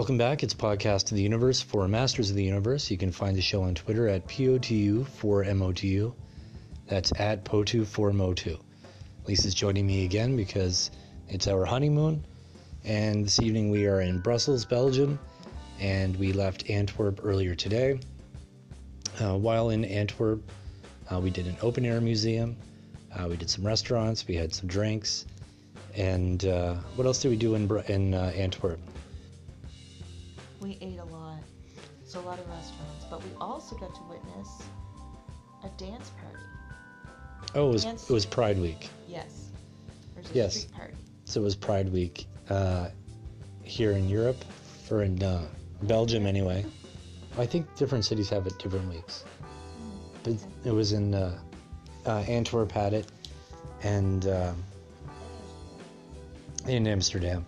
Welcome back. It's Podcast of the Universe for Masters of the Universe. You can find the show on Twitter at POTU4MOTU. That's at POTU4MOTU. Lisa's joining me again because it's our honeymoon. And this evening we are in Brussels, Belgium. And we left Antwerp earlier today. Uh, while in Antwerp, uh, we did an open air museum. Uh, we did some restaurants. We had some drinks. And uh, what else did we do in, in uh, Antwerp? We ate a lot. So a lot of restaurants. But we also got to witness a dance party. Oh, it was, Dance- it was Pride Week. Yes. Yes. party. So it was Pride Week uh, here in Europe, or in uh, Belgium anyway. I think different cities have it different weeks. But it was in uh, uh, Antwerp had it, and uh, in Amsterdam.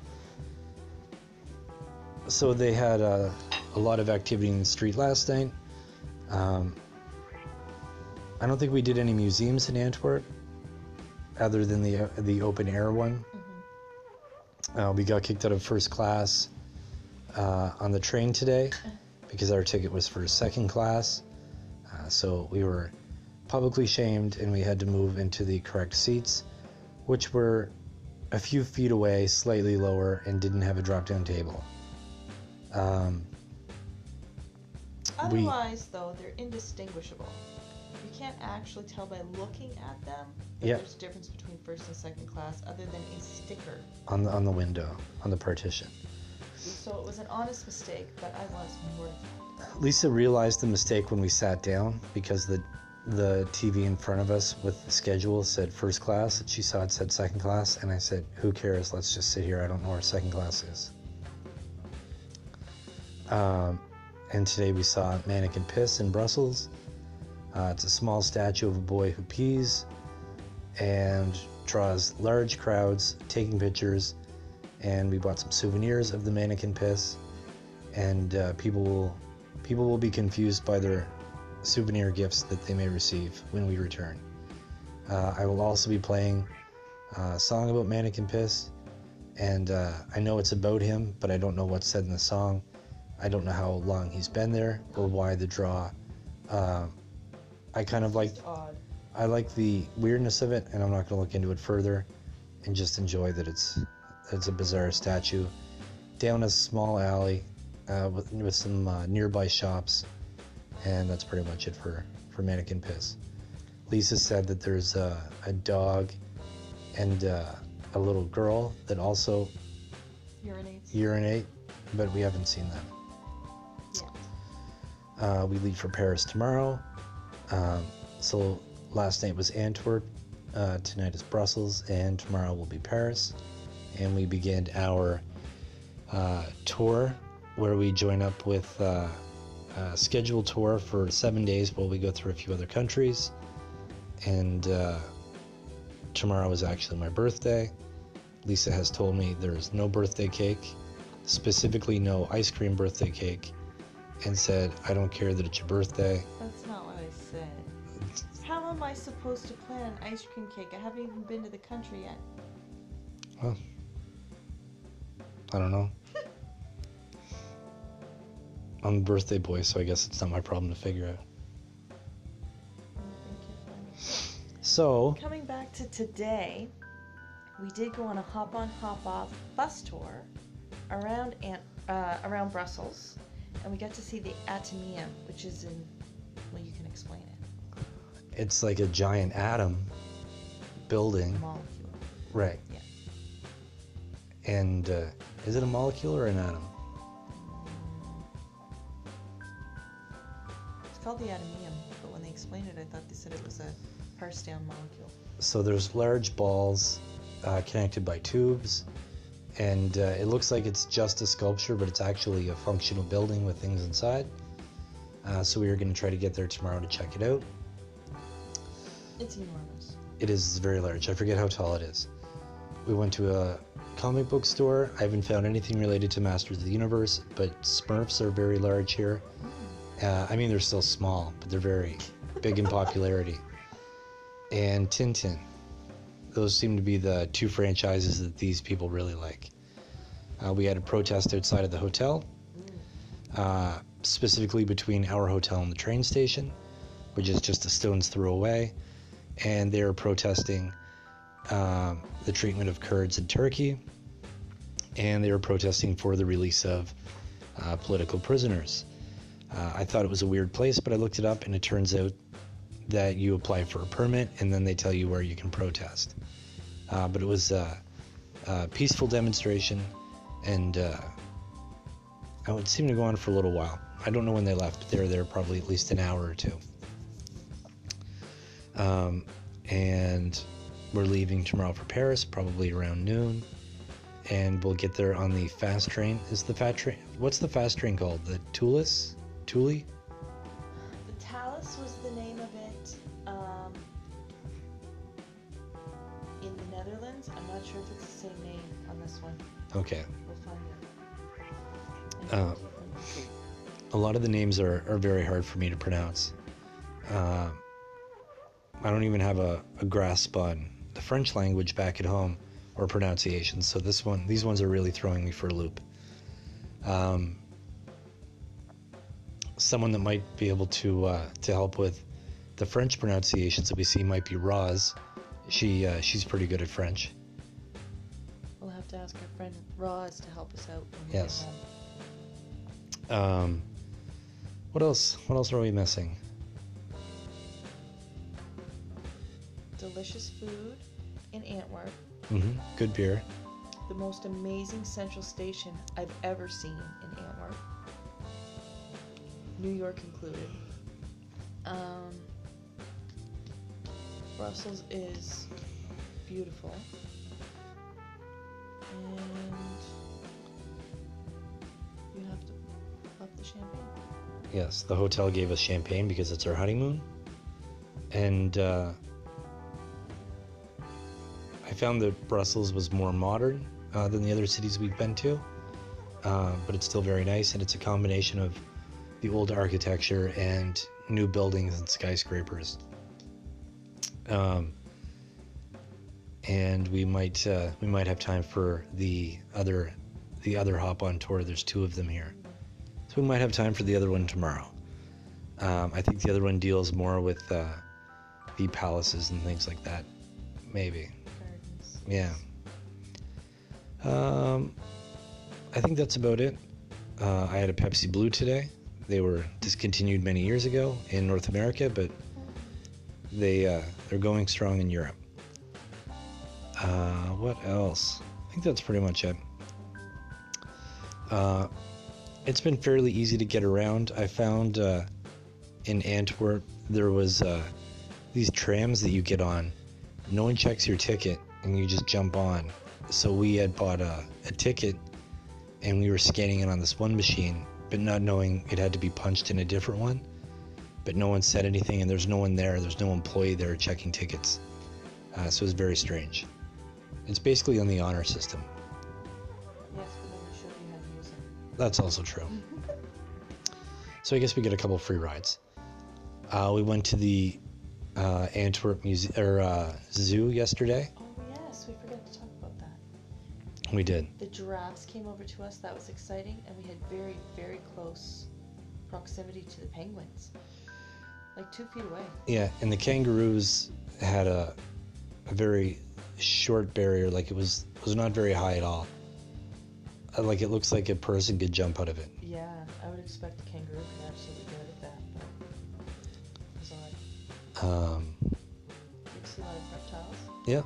So they had uh, a lot of activity in the street last night. Um, I don't think we did any museums in Antwerp, other than the uh, the open air one. Uh, we got kicked out of first class uh, on the train today because our ticket was for second class. Uh, so we were publicly shamed and we had to move into the correct seats, which were a few feet away, slightly lower, and didn't have a drop down table. Um, We- Otherwise, though, they're indistinguishable. You can't actually tell by looking at them that Yeah. there's a difference between first and second class other than a sticker. on the on the window, on the partition. So it was an honest mistake, but I was mortified. Lisa realized the mistake when we sat down because the the TV in front of us with the schedule said first class and she saw it said second class and I said who cares let's just sit here I don't know where second class is um, and today we saw Manneken Pis in Brussels uh, it's a small statue of a boy who pees and draws large crowds taking pictures and we bought some souvenirs of the Manneken Pis and uh, people will people will be confused by their souvenir gifts that they may receive when we return. Uh, I will also be playing a song about Manneken Pis, and uh, I know it's about him, but I don't know what's said in the song. I don't know how long he's been there or why the draw. Uh, I kind of like I like the weirdness of it, and I'm not going to look into it further, and just enjoy that it's it's a bizarre statue down a small alley uh, with, with some uh, nearby shops, and that's pretty much it for for Manneken Pis. Lisa said that there's a, a dog and uh, a little girl that also Urinates. urinate, but we haven't seen them. Uh, we leave for Paris tomorrow. Um, so last night was Antwerp, uh, tonight is Brussels, and tomorrow will be Paris. And we begin our uh, tour where we join up with uh, a scheduled tour for seven days while we go through a few other countries. And uh, tomorrow is actually my birthday. Lisa has told me there's no birthday cake, specifically no ice cream birthday cake and said, I don't care that it's your birthday. That's not what I said. How am I supposed to plan an ice cream cake? I haven't even been to the country yet. Well, I don't know. I'm a birthday boy, so I guess it's not my problem to figure out. I think you're funny. So, Coming back to today, we did go on a hop on hop off bus tour around Ant, uh, around Brussels, and we got to see the Atomium, which is in. Well, you can explain it. it's like a giant atom building. Molecule. Right. Yeah. And uh, is it a molecule or an atom? It's called the Atomium, but when they explained it, I thought they said it was a Parse-down molecule. So there's large balls uh, connected by tubes, and uh, it looks like it's just a sculpture, but it's actually a functional building with things inside. Uh, so we are going to try to get there tomorrow to check it out. It's enormous. It is very large. I forget how tall it is. We went to a comic book store. I haven't found anything related to Masters of the Universe, but Smurfs are very large here. Uh, I mean, they're still small, but they're very big in popularity. And Tintin. Those seem to be the two franchises that these people really like. Uh, we had a protest outside of the hotel, uh, specifically between our hotel and the train station, which is just a stone's throw away. And they were protesting um, the treatment of Kurds in Turkey, and they were protesting for the release of uh, political prisoners. Uh, I thought it was a weird place, but I looked it up, and it turns out that you apply for a permit, and then they tell you where you can protest. Uh, but it was a, a peaceful demonstration, and uh, it would seem to go on for a little while. I don't know when they left. but They were there probably at least an hour or two. Um, and we're leaving tomorrow for Paris, probably around noon. And we'll get there on the fast train. Is the fast train? What's the fast train called? The Tulis? Tuli? I'm not sure if it's the same name on this one. Okay. We'll find out. Uh, a lot of the names are, are very hard for me to pronounce. Uh, I don't even have a, a grasp on the French language back at home or pronunciations. So this one, these ones are really throwing me for a loop. Um, someone that might be able to uh, to help with the French pronunciations that we see might be Roz. She uh, she's pretty good at French. We'll have to ask our friend Roz to help us out. When Yes. Um, what else? What else are we missing? Delicious food in Antwerp. hmm Good beer. The most amazing central station I've ever seen in Antwerp. New York included. Um, Brussels is beautiful. And you have to pop the champagne. Yes, the hotel gave us champagne because it's our honeymoon. And uh, I found that Brussels was more modern uh, than the other cities we've been to. Uh, but it's still very nice, and it's a combination of the old architecture and new buildings and skyscrapers. Um, and we might uh, we might have time for the other the other hop on tour. There's two of them here. So we might have time for the other one tomorrow. Um, I think the other one deals more with uh, the palaces and things like that. Maybe. Gardens. Yeah. Um, I think that's about it. Uh, I had a Pepsi Blue today. They were discontinued many years ago in North America, but they uh, they're going strong in Europe. Uh, what else? I think that's pretty much it. Uh, it's been fairly easy to get around. I found uh, in Antwerp there was uh, these trams that you get on. No one checks your ticket, and you just jump on. So we had bought a, a ticket, and we were scanning it on this one machine, but not knowing it had to be punched in a different one. But no one said anything, and there's no one there. There's no employee there checking tickets. Uh, so it's very strange. It's basically on the honor system. Yes, but then we showed you how to use it. That's also true. So I guess we get a couple free rides. Uh, we went to the uh, Antwerp Muse- or uh, Zoo yesterday. Oh yes, we forgot to talk about that. We did. The giraffes came over to us. That was exciting, and we had very, very close proximity to the penguins, like two feet away. Yeah, and the kangaroos had a, a very short barrier. Like it was was not very high at all. Uh, Like it looks like a person could jump out of it. Yeah, I would expect a kangaroo could absolutely get at that, but it was odd. Um, see a lot of reptiles. yeah,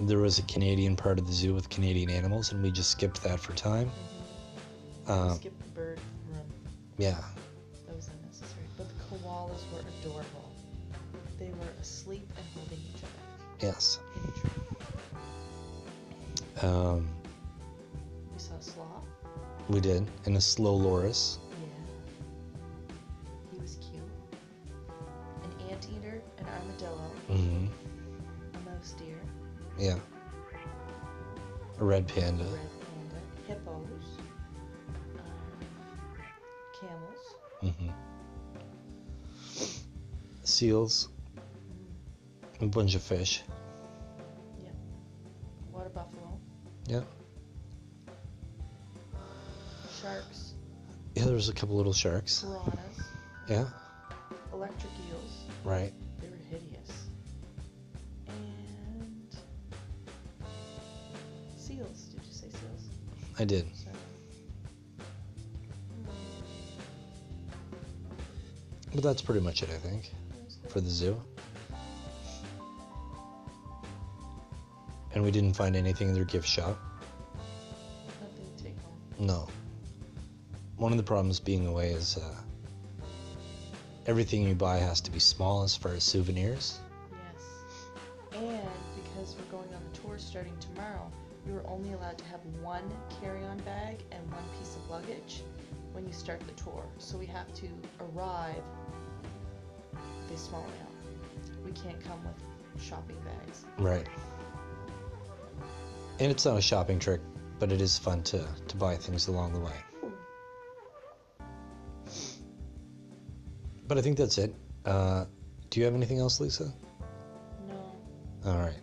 there was a Canadian part of the zoo with Canadian animals, and we just skipped that for time. We Um, skipped the bird room. yeah, yes. in a tree. Um, We saw a sloth. we did, and a slow loris. Yeah. He was cute. An anteater, an armadillo, hmm a mouse deer, Yeah. A red a panda. red panda, hippos, um, camels, hmm Seals. A bunch of fish. Yeah. Water buffalo, Yeah. sharks. Yeah, there was a couple little sharks. piranhas, Yeah, electric eels. right. They were hideous. And seals. Did you say seals? I did. Sorry. But that's pretty much it, I think, What was that? for the zoo. And we didn't find anything in their gift shop. Nothing to take home. No. One of the problems being away is uh, everything you buy has to be small as far as souvenirs. Yes. And because we're going on the tour starting tomorrow, we were only allowed to have one carry-on bag and one piece of luggage when you start the tour. So we have to arrive with a small amount. We can't come with shopping bags. Right. And it's not a shopping trick, but it is fun to, to buy things along the way. But I think that's it. Uh, do you have anything else, Lisa? No. All right.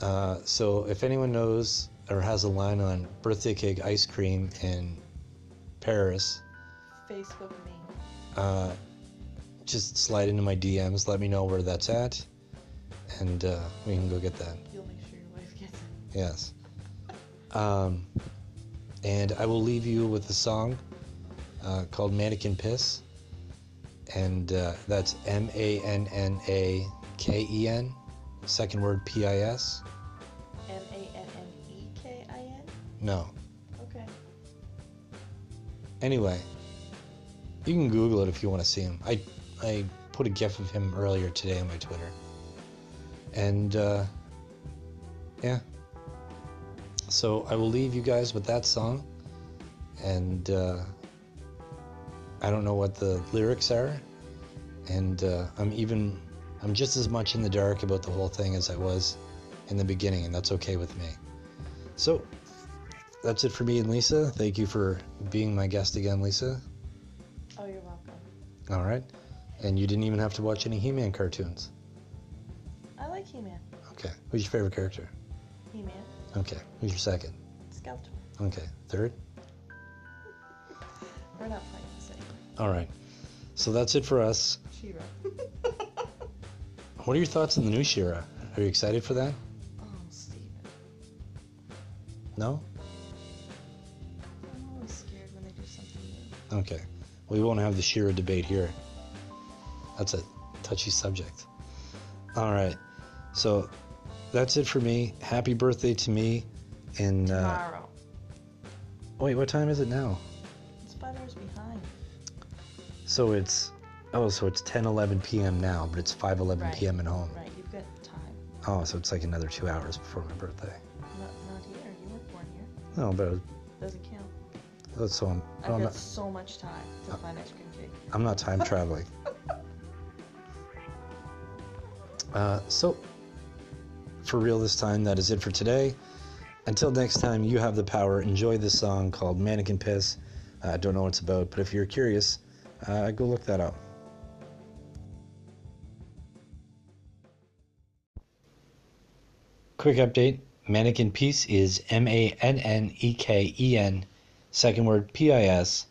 Uh, so if anyone knows or has a line on birthday cake ice cream in Paris, Facebook me. uh, just slide into my DMs. Let me know where that's at, and uh, we can go get that. Yes. Um, and I will leave you with a song uh, called Manneken Pis. And uh, that's M A N N A K E N, second word P I S. M A N N E K I N? No. Okay. Anyway, you can Google it if you want to see him. I, I put a gif of him earlier today on my Twitter. And uh, yeah. So I will leave you guys with that song. And uh, I don't know what the lyrics are. And uh, I'm even, I'm just as much in the dark about the whole thing as I was in the beginning, and that's okay with me. So that's it for me and Lisa. Thank you for being my guest again, Lisa. Oh, you're welcome. All right. And you didn't even have to watch any He Man cartoons. I like He-Man. Okay. Who's your favorite character? He-Man. Okay. Who's your second? Skeletor. Okay. Third? We're not playing the same. All right. So that's it for us. She-Ra. What are your thoughts on the new She-Ra? Are you excited for that? oh, Steven. No? I'm always scared when they do something new. Okay. We won't have the She-Ra debate here. That's a touchy subject. All right. So that's it for me. Happy birthday to me. And uh, Tomorrow. wait, what time is it now? It's five hours behind. So it's oh, so it's 10 11 p.m. now, but it's 5 11 Right. p.m. at home. Right, you've got time. Oh, so it's like another two hours before my birthday. Not, not here. You weren't born here. No, but Doesn't count. uh, so I'm, I've I'm got not, so much time to find ice cream cake. I'm not time traveling. Uh, so, for real this time, that is it for today. Until next time, you have the power. Enjoy this song called Manneken Pis. I don't know what it's about, but if you're curious, uh, go look that up. Quick update Manneken Pis is M A N N E K E N, second word P I S,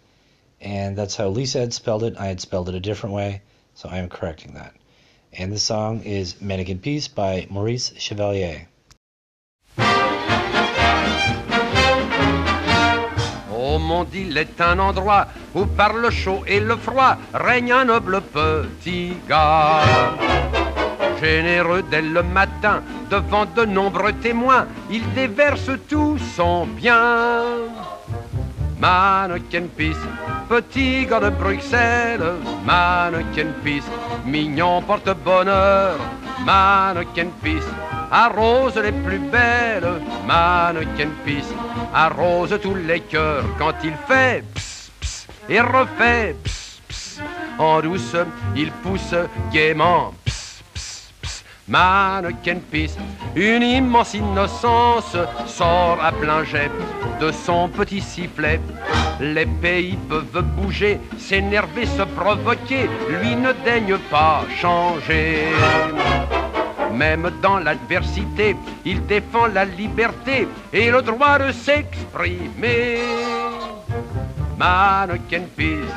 and that's how Lisa had spelled it. I had spelled it a different way, so I am correcting that. And the song is Mannequin Piece by Maurice Chevalier. Au monde, il est un endroit où par le chaud et le froid règne un noble petit gars. Généreux dès le matin, devant de nombreux témoins, il déverse tout son bien. Mannequin Peace, petit gars de Bruxelles, Mannequin Peace, mignon porte-bonheur, Mannequin Peace, arrose les plus belles, Mannequin Peace, arrose tous les cœurs quand il fait ps, ps, et refait ps, ps, en douce, il pousse gaiement Mannequin Peace, une immense innocence sort à plein jet de son petit sifflet. Les pays peuvent bouger, s'énerver, se provoquer, lui ne daigne pas changer. Même dans l'adversité, il défend la liberté et le droit de s'exprimer. mannequin pisse,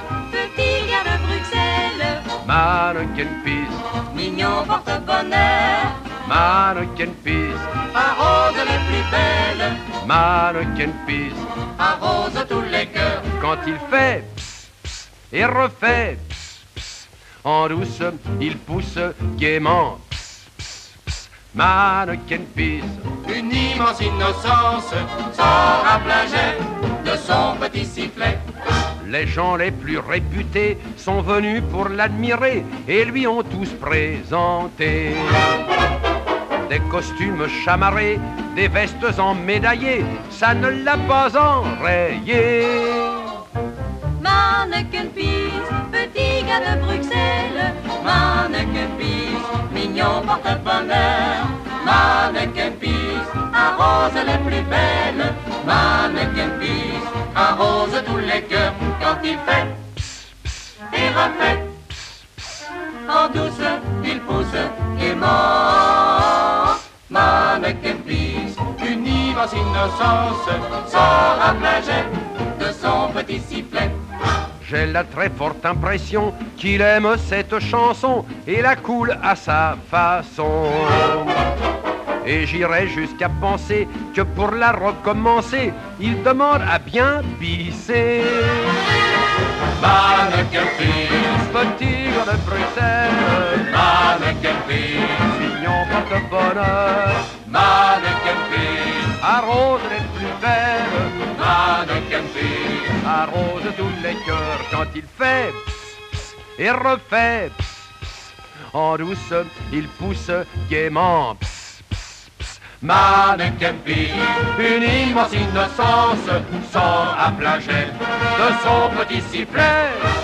Petit gars de Bruxelles, mannequin pisse, mignon porte-bonheur, mannequin pisse, arrose les plus belles, mannequin pisse. arrose tous les cœurs. Quand il fait pss, pss, et refait pss, pss, en douce, il pousse gaiement. pss, pss, pss, Mannequin pisse, Une immense innocence sort à plein jet de son petit sifflet. Les gens les plus réputés sont venus pour l'admirer et lui ont tous présenté. Des costumes chamarrés, des vestes emmédaillées, ça ne l'a pas enrayé. Mannequin Peace, petit gars de Bruxelles. Mannequin Peace, mignon porte-bonheur. Mannequin Peace, arrose les plus belles. Mannequin Peace, arrose tous les cœurs. Quand il fait pss, pss, et refait pss, en douce, il pousse gaiement. Mannequin Peace, une immense innocence, sort à de son petit sifflet. J'ai la très forte impression qu'il aime cette chanson et la coule à sa façon. Et j'irai jusqu'à penser que pour la recommencer, il demande à bien pisser. Mannequin Peace, Petit de Bruxelles, Mannequin Peace, mignon porte-bonheur, Mannequin arrose les plus belles, Mannequin arrose tous les cœurs quand il fait pss, pss, et refait pss, pss. en douce il pousse gaiement pss. Mannequin une immense innocence sort à plein de son petit sifflet.